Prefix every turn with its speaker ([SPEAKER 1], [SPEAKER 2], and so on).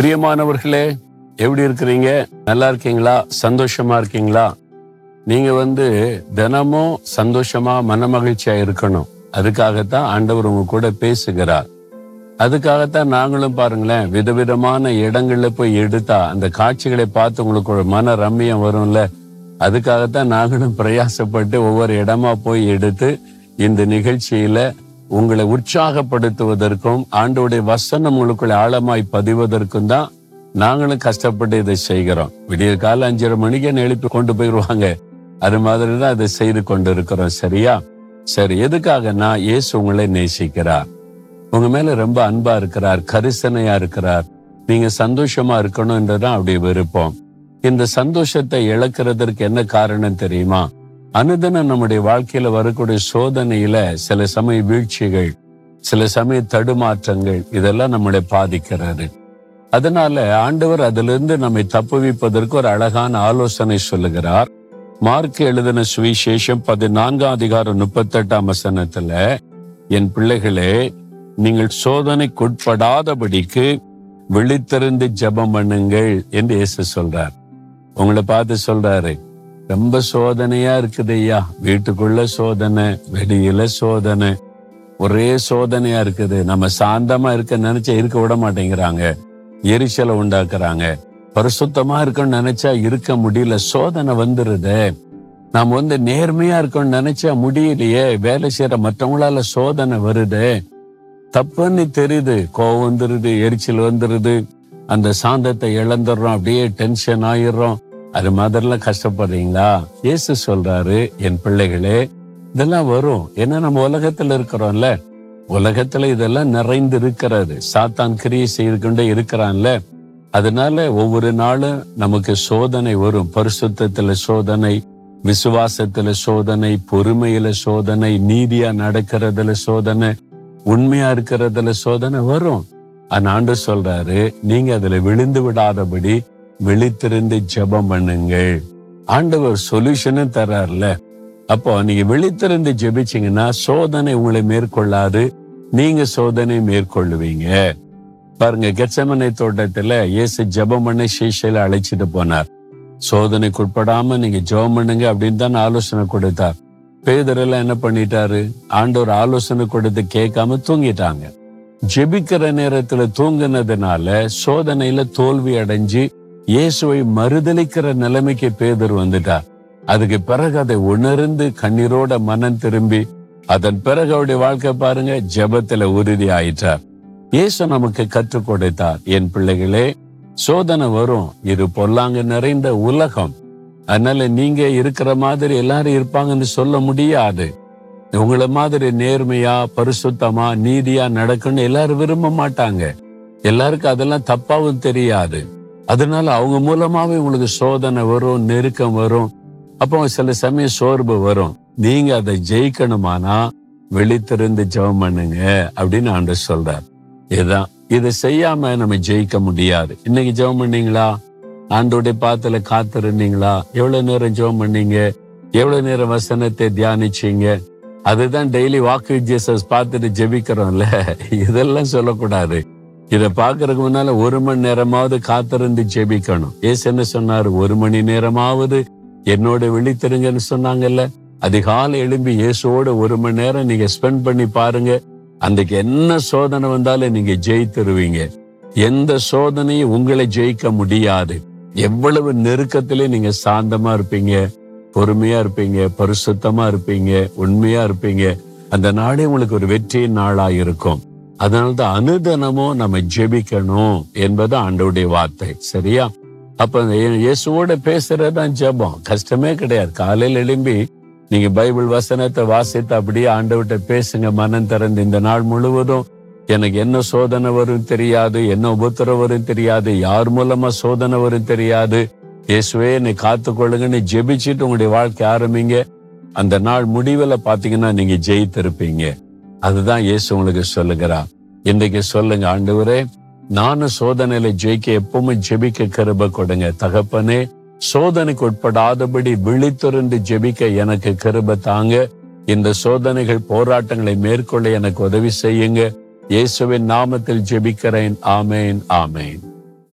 [SPEAKER 1] பிரியமானவர்களே எப்படி இருக்கிறீங்க? நல்லா இருக்கீங்களா? சந்தோஷமா இருக்கீங்களா? நீங்க வந்து தினமும் சந்தோஷமா மன மகிழ்ச்சியா இருக்கணும். அதுக்காகத்தான் ஆண்டவர் உங்க கூட பேசுகிறார். அதுக்காகத்தான் நாங்களும் பாருங்களேன் விதவிதமான இடங்கள்ல போய் எடுத்தா அந்த காட்சிகளை பார்த்து உங்களுக்கு ஒரு மன ரம்மியம் வரும்ல? அதுக்காகத்தான் நாங்களும் பிரயாசப்பட்டு ஒவ்வொரு இடமா போய் எடுத்து இந்த நிகழ்ச்சியில உங்களை உற்சாகப்படுத்துவதற்கும் ஆண்டோடைய வசனம் உங்களுக்குள்ள ஆழமாய் பதிவதற்கும் தான் நாங்களும் கஷ்டப்பட்டு இதை செய்கிறோம். விடிய காலம் அஞ்சரை மணிக்கு என்ன எழுப்பி கொண்டு போயிடுவாங்க அது மாதிரி தான் அதை செய்து கொண்டு இருக்கிறோம் சரியா? சரி எதுக்காக நான் இயேசு உங்களை நேசிக்கிறார்? உங்க மேல ரொம்ப அன்பா இருக்கிறார் கரிசனையா இருக்கிறார். நீங்க சந்தோஷமா இருக்கணும்ன்றதான் அப்படி விருப்பம். இந்த சந்தோஷத்தை இழக்கிறதற்கு என்ன காரணம் தெரியுமா? அனுதினம் நம்முடைய வாழ்க்கையில வரக்கூடிய சோதனையில சில சமய வீழ்ச்சிகள் சில சமய தடுமாற்றங்கள் இதெல்லாம் நம்மளை பாதிக்கிறாரு அதனால ஆண்டவர் அதிலிருந்து நம்மை தப்புவிப்பதற்கு ஒரு அழகான ஆலோசனை சொல்லுகிறார். மார்க் எழுதின சுவிசேஷம் பதினான்காம் அதிகாரம் முப்பத்தெட்டாம் வசனத்துல என் பிள்ளைகளே நீங்கள் சோதனைக்குட்படாதபடிக்கு விழித்திருந்து ஜெபம் பண்ணுங்கள் என்று இயேசு சொல்றார். உங்களை பார்த்து சொல்றாரு ரொம்ப சோதனையா இருக்குது ஐயா. வீட்டுக்குள்ள சோதனை வெளியில சோதனை. ஒரே சோதனையா இருக்குது. நம்ம சாந்தமா இருக்க நினைச்சா இருக்க விட மாட்டேங்கிறாங்க. எரிச்சலை உண்டாக்குறாங்க. பரிசுத்தமா இருக்கணும்னு நினைச்சா இருக்க முடியல. சோதனை வந்துருது. நாம் வந்து நேர்மையா இருக்கணும்னு நினைச்சா முடியலையே. வேலை செய்யற மற்றவங்களால சோதனை வருதே. தப்புன்னு தெரியுது. கோவம் வந்துருது எரிச்சல் வந்துருது. அந்த சாந்தத்தை இழந்துடுறோம். அப்படியே டென்ஷன் ஆயிடுறோம். அது மாதிரிலாம் கஷ்டப்படுறீங்களா? இயேசு சொல்றாரு என் பிள்ளைகளே இதெல்லாம் வரும். ஏன்னா நம்ம உலகத்துல இருக்கிறோம்ல. உலகத்துல இதெல்லாம் நிறைந்து இருக்கிறது. சாத்தான் கிரியை செய்து கொண்டே இருக்கிறான்ல. அதனால ஒவ்வொரு நாளும் நமக்கு சோதனை வரும். பரிசுத்தத்துல சோதனை விசுவாசத்துல சோதனை பொறுமையில சோதனை நீதியா நடக்கிறதுல சோதனை உண்மையா இருக்கிறதுல சோதனை வரும். ஆனா ஆண்டு சொல்றாரு நீங்க அதுல விழுந்து விடாதபடி விழித்திருந்து ஜெபம் பண்ணுங்கள். ஆண்டவர் சொல்யூஷனும் தர்றாருல. அப்போ நீங்க விழித்திருந்து ஜெபிச்சீங்கன்னா சோதனை உங்களை மேற்கொள்ளாது. நீங்க சோதனை மேற்கொள்ளுவீங்க. பாருங்க கெச்சமனை தோட்டத்துல இயேசு ஜெபம் பண்ண சீசையில அழைச்சிட்டு போனார். சோதனைக்கு உட்படாம நீங்க ஜெபம் பண்ணுங்க அப்படின்னு தான் ஆலோசனை கொடுத்தார். பேதரெல்லாம் என்ன பண்ணிட்டாரு? ஆண்டவர் ஆலோசனை கொடுத்து கேட்காம தூங்கிட்டாங்க. ஜெபிக்கிற நேரத்துல தூங்குனதுனால சோதனையில தோல்வி அடைஞ்சு இயேசுவை மறுதளிக்கிற நிலைமைக்கு பேதர் வந்துட்டார். அதுக்கு பிறகு அதை உணர்ந்து கண்ணீரோட மனம் திரும்பி அதன் பிறகு அவருடைய வாழ்க்கை பாருங்க ஜெபத்துல உறுதி ஆயிட்டார் இயேசு நமக்கு கற்றுக் கொடுத்தார். என் பிள்ளைகளே சோதனை வரும். இது பொல்லாங்க நிறைந்த உலகம். அதனால நீங்க இருக்கிற மாதிரி எல்லாரும் இருப்பாங்கன்னு சொல்ல முடியாது. உங்களை மாதிரி நேர்மையா பரிசுத்தமா நீதியா நடக்கும்னு எல்லாரும் விரும்ப மாட்டாங்க. எல்லாருக்கும் அதெல்லாம் தப்பாவும் தெரியாது. அதனால அவங்க மூலமாவே உங்களுக்கு சோதனை வரும் நெருக்கம் வரும். அப்போ சில சமயம் சோர்வு வரும். நீங்க அதை ஜெயிக்கணுமானா விழித்திருந்து ஜெபம் பண்ணுங்க அப்படின்னு ஆண்டு சொல்றார். இதுதான். இதை செய்யாம நம்ம ஜெயிக்க முடியாது. இன்னைக்கு ஜெபம் பண்ணீங்களா? ஆண்டோடைய பாத்துல காத்திருந்தீங்களா? எவ்வளவு நேரம் ஜெபம் பண்ணீங்க? எவ்வளவு நேரம் வசனத்தை தியானிச்சீங்க? அதுதான் டெய்லி வாக்கு ஜீசஸ் பார்த்துட்டு ஜெபிக்கிறோம்ல. இதெல்லாம் சொல்லக்கூடாது. இத பாக்குறதுக்கு முன்னால ஒரு மணி நேரமாவது காத்திருந்து ஜெபிக்கணும். ஏசு என்ன சொன்னாரு? ஒரு மணி நேரமாவது என்னோட விழித்திருங்கன்னு சொன்னாங்கல்ல. அதிகாலை எழும்பி இயேசுவோட ஒரு மணி நேரம் நீங்க ஸ்பெண்ட் பண்ணி பாருங்க. அன்றைக்கு என்ன சோதனை வந்தாலும் நீங்க ஜெயித்துருவீங்க. எந்த சோதனையும் உங்களை ஜெயிக்க முடியாது. எவ்வளவு நெருக்கத்திலே நீங்க சாந்தமா இருப்பீங்க. பொறுமையா இருப்பீங்க. பரிசுத்தமா இருப்பீங்க. உண்மையா இருப்பீங்க. அந்த நாளே உங்களுக்கு ஒரு வெற்றியின் நாளா இருக்கும் அதனால்தான் அனுதனமும் நம்ம ஜெபிக்கணும் என்பது ஆண்டவுடைய வார்த்தை. சரியா? அப்ப இயேசுவோட பேசுறதுதான் ஜெபம். கஷ்டமே கிடையாது. காலையில் எழும்பி நீங்க பைபிள் வசனத்தை வாசித்து அப்படியே ஆண்டவர்கிட்ட பேசுங்க. மனம் திறந்து இந்த நாள் முழுவதும் எனக்கு என்ன சோதனை வரும் தெரியாது என்ன உபத்திரம் வரும் தெரியாது யார் மூலமா சோதனை வரும் தெரியாது. இயேசுவே என்னை காத்து கொள்ளுங்கன்னு ஜெபிச்சுட்டு உங்களுடைய வாழ்க்கை ஆரம்பிங்க. அந்த நாள் முடிவுல பாத்தீங்கன்னா நீங்க ஜெயித்திருப்பீங்க. அதுதான் இயேசு உங்களுக்கு சொல்லுகிறார். இன்றைக்கு சொல்லுங்க ஆண்டவரே நானும் சோதனையில ஜெயிக்க எப்பவுமே ஜெபிக்க கருப கொடுங்க. தகப்பனே சோதனைக்கு உட்படாதபடி விழித்துறந்து ஜெபிக்க எனக்கு கிருப தாங்க. இந்த சோதனைகள் போராட்டங்களை மேற்கொள்ள எனக்கு உதவி செய்யுங்க. இயேசுவின் நாமத்தில் ஜெபிக்கிறேன். ஆமேன் ஆமேன்.